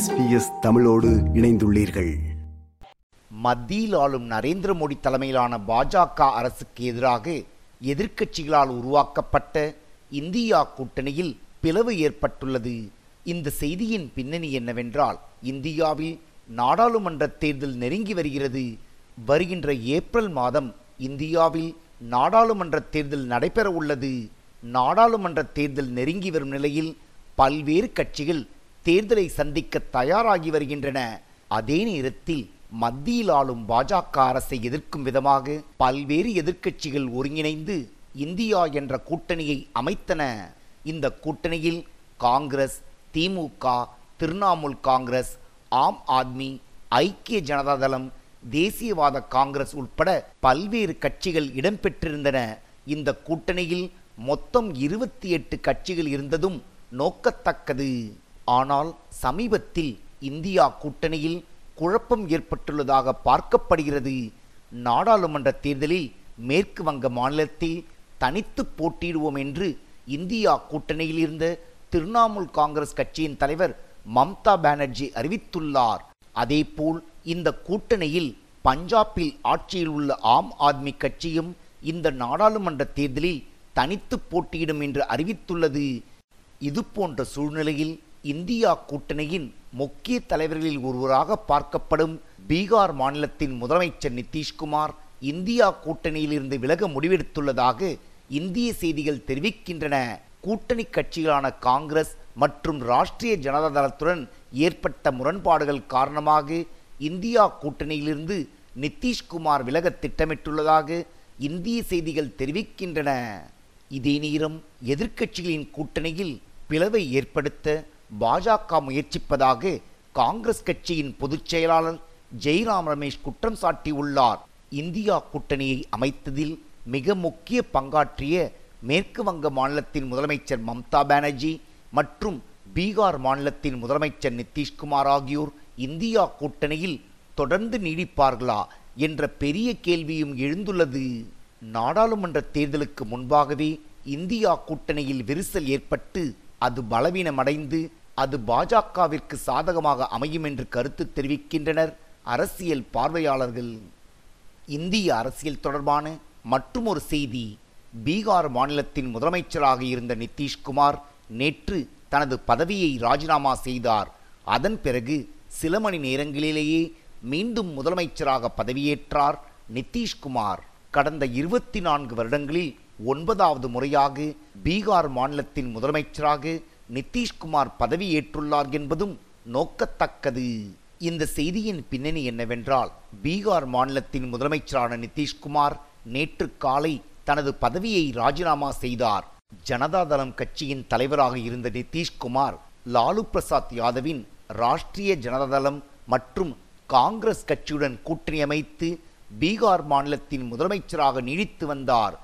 SBS தமிழோடு இணைந்துள்ளீர்கள். மத்தியில் ஆளும் நரேந்திர மோடி தலைமையிலான பாஜக அரசுக்கு எதிராக எதிர்க்கட்சிகளால் உருவாக்கப்பட்ட இந்தியா கூட்டணியில் பிளவு ஏற்பட்டுள்ளது. இந்த செய்தியின் பின்னணி என்னவென்றால் இந்தியாவில் நாடாளுமன்ற தேர்தல் நெருங்கி வருகிறது. வருகின்ற ஏப்ரல் மாதம் இந்தியாவில் நாடாளுமன்ற தேர்தல் நடைபெற உள்ளது நாடாளுமன்ற தேர்தல் நெருங்கி வரும் நிலையில் பல்வேறு கட்சிகள் தேர்தலை சந்திக்க தயாராகி வருகின்றன. அதே நேரத்தில் மத்தியில் ஆளும் பாஜக அரசை எதிர்க்கும் விதமாக பல்வேறு எதிர்க்கட்சிகள் ஒருங்கிணைந்து இந்தியா என்ற கூட்டணியை அமைத்தன. இந்த கூட்டணியில் காங்கிரஸ் திமுக திரிணாமுல் காங்கிரஸ் ஆம் ஆத்மி ஐக்கிய ஜனதாதளம் தேசியவாத காங்கிரஸ் உட்பட பல்வேறு கட்சிகள் இடம்பெற்றிருந்தன. இந்த கூட்டணியில் மொத்தம் இருபத்தி எட்டு கட்சிகள் இருந்ததும் நோக்கத்தக்கது. ஆனால் சமீபத்தில் இந்தியா கூட்டணியில் குழப்பம் ஏற்பட்டுள்ளதாக பார்க்கப்படுகிறது. நாடாளுமன்ற தேர்தலில் மேற்கு வங்க மாநிலத்தில் தனித்து போட்டியிடுவோம் என்று இந்தியா கூட்டணியில் இருந்த திரிணாமுல் காங்கிரஸ் கட்சியின் தலைவர் மம்தா பானர்ஜி அறிவித்துள்ளார். அதேபோல் இந்த கூட்டணியில் பஞ்சாபில் ஆட்சியில் உள்ள ஆம் ஆத்மி கட்சியும் இந்த நாடாளுமன்ற தேர்தலில் தனித்து போட்டியிடும் என்று அறிவித்துள்ளது. இதுபோன்ற சூழ்நிலையில் இந்தியா கூட்டணியின் முக்கிய தலைவர்களில் ஒருவராக பார்க்கப்படும் பீகார் மாநிலத்தின் முதலமைச்சர் நிதிஷ்குமார் இந்தியா கூட்டணியிலிருந்து விலக முடிவெடுத்துள்ளதாக இந்திய செய்திகள் தெரிவிக்கின்றன. கூட்டணி கட்சிகளான காங்கிரஸ் மற்றும் ராஷ்டிரிய ஜனதா தளத்துடன் ஏற்பட்ட முரண்பாடுகள் காரணமாக இந்தியா கூட்டணியிலிருந்து நிதிஷ்குமார் விலக திட்டமிட்டுள்ளதாக இந்திய செய்திகள் தெரிவிக்கின்றன. இதே நேரம் எதிர்க்கட்சிகளின் கூட்டணியில் பிளவை ஏற்படுத்த பாஜக முயற்சிப்பதாக காங்கிரஸ் கட்சியின் பொதுச் செயலாளர் ஜெய்ராம் ரமேஷ் குற்றம் சாட்டியுள்ளார். இந்தியா கூட்டணியை அமைத்ததில் மிக முக்கிய பங்காற்றிய மேற்கு வங்க மாநிலத்தின் முதலமைச்சர் மம்தா பானர்ஜி மற்றும் பீகார் மாநிலத்தின் முதலமைச்சர் நிதிஷ்குமார் ஆகியோர் இந்தியா கூட்டணியில் தொடர்ந்து நீடிப்பார்களா என்ற பெரிய கேள்வியும் எழுந்துள்ளது. நாடாளுமன்ற தேர்தலுக்கு முன்பாகவே இந்தியா கூட்டணியில் விரிசல் ஏற்பட்டு அது பலவீனமடைந்து அது பாஜகவிற்கு சாதகமாக அமையும் என்று கருத்து தெரிவிக்கின்றனர். அரசியல் பார்வையாளர்கள் இந்திய அரசியல் தொடர்பான மற்றுமொரு செய்தி பீகார் மாநிலத்தின் முதலமைச்சராக இருந்த நிதிஷ்குமார் நேற்று தனது பதவியை ராஜினாமா செய்தார். அதன் பிறகு சில மணி நேரங்களிலேயே மீண்டும் முதலமைச்சராக பதவியேற்றார் நிதிஷ்குமார். கடந்த இருபத்தி நான்கு வருடங்களில் ஒன்பதாவது முறையாக பீகார் மாநிலத்தின் முதலமைச்சராக நிதிஷ்குமார் பதவியேற்றுள்ளார் என்பதும் நோக்கத்தக்கது. இந்த செய்தியின் பின்னணி என்னவென்றால் பீகார் மாநிலத்தின் முதலமைச்சரான நிதிஷ்குமார் நேற்று காலை தனது பதவியை ராஜினாமா செய்தார். ஜனதாதளம் கட்சியின் தலைவராக இருந்த நிதிஷ்குமார் லாலு பிரசாத் யாதவின் ராஷ்டிரிய ஜனதாதளம் மற்றும் காங்கிரஸ் கட்சியுடன் கூட்டணி அமைத்து பீகார் மாநிலத்தின் முதலமைச்சராக நீடித்து வந்தார்.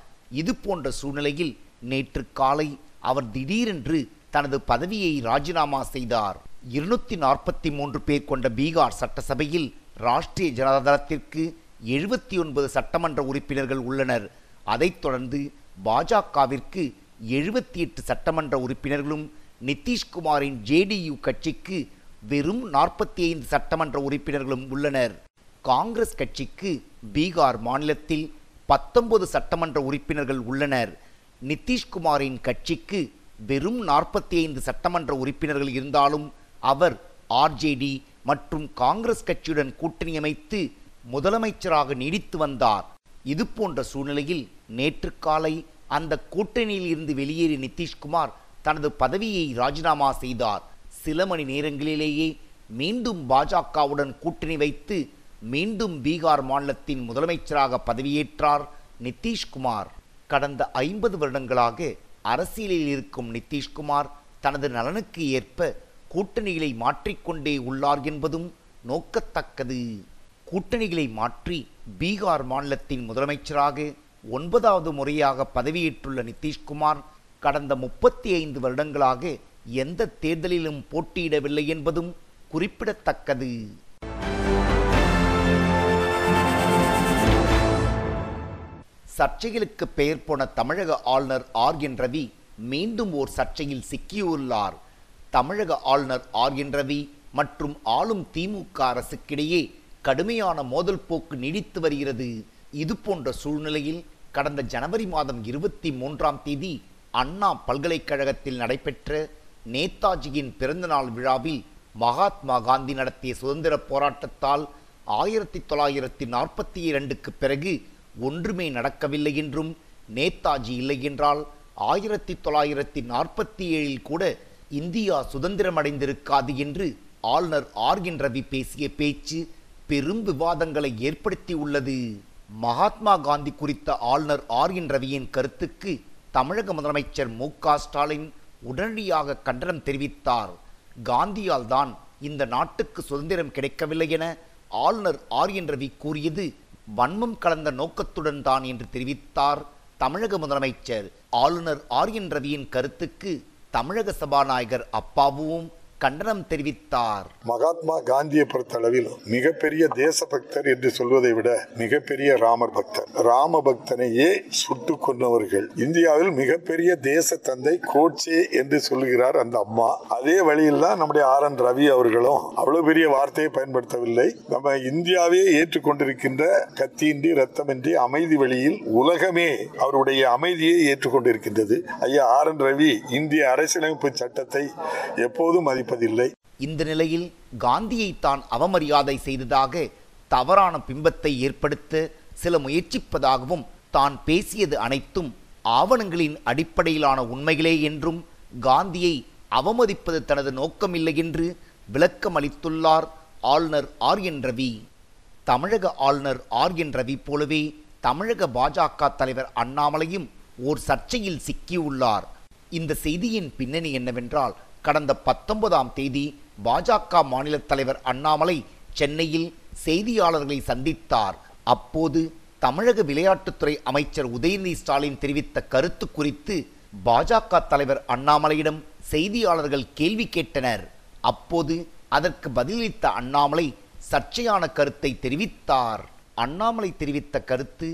இது போன்ற சூழ்நிலையில் நேற்று காலை அவர் திடீரென்று தனது பதவியை ராஜினாமா செய்தார். இருநூத்தி நாற்பத்தி மூன்று பேர் கொண்ட பீகார் சட்டசபையில் ராஷ்டிரிய ஜனதாதளத்திற்கு எழுபத்தி ஒன்பது சட்டமன்ற உறுப்பினர்கள் உள்ளனர். அதைத் தொடர்ந்து பாஜகவிற்கு எழுபத்தி எட்டு சட்டமன்ற உறுப்பினர்களும் நிதிஷ்குமாரின் ஜேடியு கட்சிக்கு வெறும் நாற்பத்தி ஐந்து சட்டமன்ற உறுப்பினர்களும் உள்ளனர். காங்கிரஸ் கட்சிக்கு பீகார் மாநிலத்தில் பத்தொன்பது சட்டமன்ற உறுப்பினர்கள் உள்ளனர். நிதிஷ்குமாரின் கட்சிக்கு வெறும் நாற்பத்தி ஐந்து சட்டமன்ற உறுப்பினர்கள் இருந்தாலும் அவர் ஆர்ஜேடி மற்றும் காங்கிரஸ் கட்சியுடன் கூட்டணி அமைத்து முதலமைச்சராக நீடித்து வந்தார். இது போன்ற சூழ்நிலையில் நேற்று காலை அந்த கூட்டணியில் இருந்து வெளியேறிய நிதிஷ்குமார் தனது பதவியை ராஜினாமா செய்தார். சில மணி நேரங்களிலேயே மீண்டும் பாஜகவுடன் கூட்டணி வைத்து மீண்டும் பீகார் மாநிலத்தின் முதலமைச்சராக பதவியேற்றார் நிதிஷ்குமார். கடந்த ஐம்பது வருடங்களாக அரசியலில் இருக்கும் நிதிஷ்குமார் தனது நலனுக்கு ஏற்ப கூட்டணிகளை மாற்றிக்கொண்டே உள்ளார் என்பதும் நோக்கத்தக்கது. கூட்டணிகளை மாற்றி பீகார் மாநிலத்தின் முதலமைச்சராக ஒன்பதாவது முறையாக பதவியேற்றுள்ள நிதிஷ்குமார் கடந்த முப்பத்தி ஐந்து வருடங்களாக எந்த தேர்தலிலும் போட்டியிடவில்லை என்பதும் குறிப்பிடத்தக்கது. சர்ச்சைகளுக்கு பெயர் போன தமிழக ஆளுநர் ஆர். என். ரவி மீண்டும் ஓர் சர்ச்சையில் சிக்கியுள்ளார். தமிழக ஆளுநர் ஆர். என். ரவி மற்றும் ஆளும் திமுக அரசுக்கிடையே கடுமையான மோதல் போக்கு நீடித்து வருகிறது. இது போன்ற சூழ்நிலையில் கடந்த ஜனவரி மாதம் இருபத்தி மூன்றாம் தேதி அண்ணா பல்கலைக்கழகத்தில் நடைபெற்ற நேதாஜியின் பிறந்தநாள் விழாவில் மகாத்மா காந்தி நடத்திய சுதந்திர போராட்டத்தால் ஆயிரத்தி தொள்ளாயிரத்தி நாற்பத்தி இரண்டுக்கு பிறகு ஒன்றுமே நடக்கவில்லை என்றும் நேதாஜி இல்லை என்றால் ஆயிரத்தி தொள்ளாயிரத்தி நாற்பத்தி ஏழில் கூட இந்தியா சுதந்திரமடைந்திருக்காது என்று ஆளுநர் ஆர்கின் ரவி பேசிய பேச்சு பெரும் விவாதங்களை ஏற்படுத்தி உள்ளது. மகாத்மா காந்தி குறித்த ஆளுநர் ஆர்கின் ரவியின் கருத்துக்கு தமிழக முதலமைச்சர் மு ஸ்டாலின் உடனடியாக கண்டனம் தெரிவித்தார். காந்தியால் தான் இந்த நாட்டுக்கு சுதந்திரம் கிடைக்கவில்லை என ஆளுநர் ஆர்யன் ரவி கூறியது வன்மம் கலந்த நோக்கத்துடன் தான் என்று தெரிவித்தார் தமிழக முதலமைச்சர். ஆளுநர் ஆர்யன் ரவியின் கருத்துக்கு தமிழக சபாநாயகர் அப்பாவும் கண்டனம் தெரிவித்தார். மகாத்மா காந்தியை பொறுத்தளவில் மிகப்பெரிய தேச பக்தர் என்று சொல்வதை விட மிகப்பெரிய ராமர் பக்தர். ராம பக்தனையே சுட்டு கொண்டவர்கள் இந்தியாவில் மிகப்பெரிய தேச தந்தை கோட்சே என்று சொல்கிறார் அந்த அம்மா. அதே வழியில் தான் நம்முடைய ஆர் என் ரவி அவர்களும் அவ்வளவு பெரிய வார்த்தையை பயன்படுத்தவில்லை. நம்ம இந்தியாவே ஏற்றுக்கொண்டிருக்கின்ற கத்தியின்றி ரத்தமின்றி அமைதி வழியில் உலகமே அவருடைய அமைதியை ஏற்றுக்கொண்டிருக்கின்றது. ஐயா ஆர் என் ரவி இந்திய அரசியலமைப்பு சட்டத்தை எப்போதும் கிடைப்பதில்லை இந்த நிலையில் காந்தியை தான் அவமரியாதை செய்ததாக தவறான பிம்பத்தை ஏற்படுத்த சில முயற்சிப்பதாகவும் தான் பேசியது அனைத்தும் ஆவணங்களின் அடிப்படையிலான உண்மைகளே என்றும் காந்தியை அவமதிப்பது தனது நோக்கமில்லை என்று விளக்கம் அளித்துள்ளார் ஆளுநர் ஆர் என் ரவி. தமிழக ஆளுநர் ஆர் என் ரவி போலவே தமிழக பாஜக தலைவர் அண்ணாமலையும் ஓர் சர்ச்சையில் சிக்கியுள்ளார். இந்த செய்தியின் பின்னணி என்னவென்றால் கடந்த பத்தொன்பதாம் தேதி பாஜக மாநில தலைவர் அண்ணாமலை சென்னையில் செய்தியாளர்களை சந்தித்தார். அப்போது தமிழக விளையாட்டுத்துறை அமைச்சர் உதயநிதி ஸ்டாலின் தெரிவித்த கருத்து குறித்து பாஜக தலைவர் அண்ணாமலையிடம் செய்தியாளர்கள் கேள்வி கேட்டனர். அப்போது அதற்கு பதிலளித்த அண்ணாமலை சர்ச்சையான கருத்தை தெரிவித்தார். அண்ணாமலை தெரிவித்த கருத்து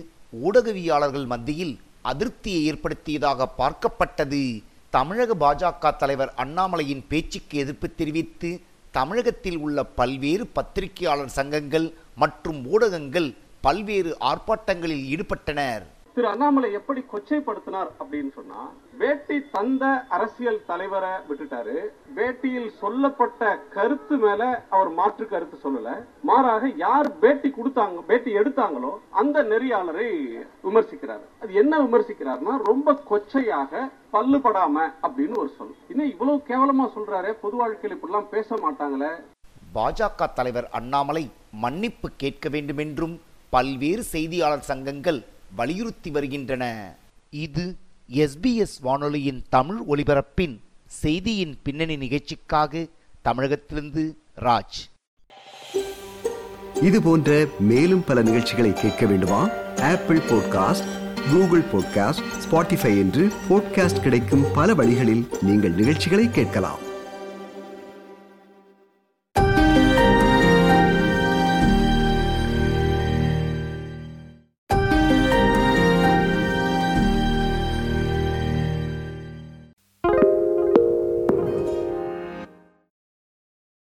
ஊடகவியாளர்கள் மத்தியில் அதிருப்தியை ஏற்படுத்தியதாக பார்க்கப்பட்டது. தமிழக பாஜக தலைவர் அண்ணாமலையின் பேச்சுக்கு எதிர்ப்பு தெரிவித்து தமிழகத்தில் உள்ள பல்வேறு பத்திரிகையாளர் சங்கங்கள் மற்றும் ஊடகங்கள் பல்வேறு ஆர்ப்பாட்டங்களில் ஈடுபட்டனர். திரு அண்ணாமலை எப்படி கொச்சைப்படுத்தினார் அப்படின்னு சொன்னா வேட்டி தந்த அரசியல் தலைவரை விட்டுட்டாரு. வேட்டியில் சொல்லப்பட்ட கருத்து மேல அவர் மாற்று கருத்து சொல்லல. மாறாக யார் பேட்டி கொடுத்தாங்க பேட்டி எடுத்தாங்களோ அந்த நெறியாளரை விமர்சிக்கிறார். அது என்ன விமர்சிக்கிறார்னா ரொம்ப கொச்சையாக பல்லுபடாம அப்படின்னு ஒரு சொல். இன்னும் இவ்வளவு கேவலமா சொல்றாரு பொது வாழ்க்கையில் இப்படிலாம் பேச மாட்டாங்களே. பாஜக தலைவர் அண்ணாமலை மன்னிப்பு கேட்க வேண்டுமென்றும் பல்வேறு செய்தியாளர் சங்கங்கள் வலியுறுத்தி வருகின்றன. இது எஸ்பிஎஸ் வானொலியின் தமிழ் ஒலிபரப்பின் செய்தியின் பின்னணி நிகழ்ச்சிக்காக தமிழகத்திலிருந்து ராஜ். இது போன்ற மேலும் பல நிகழ்ச்சிகளை கேட்க வேண்டுமா? Apple podcast Google podcast Spotify என்று பாட்காஸ்ட் கிடைக்கும் பல வழிகளில் நீங்கள் நிகழ்ச்சிகளை கேட்கலாம்.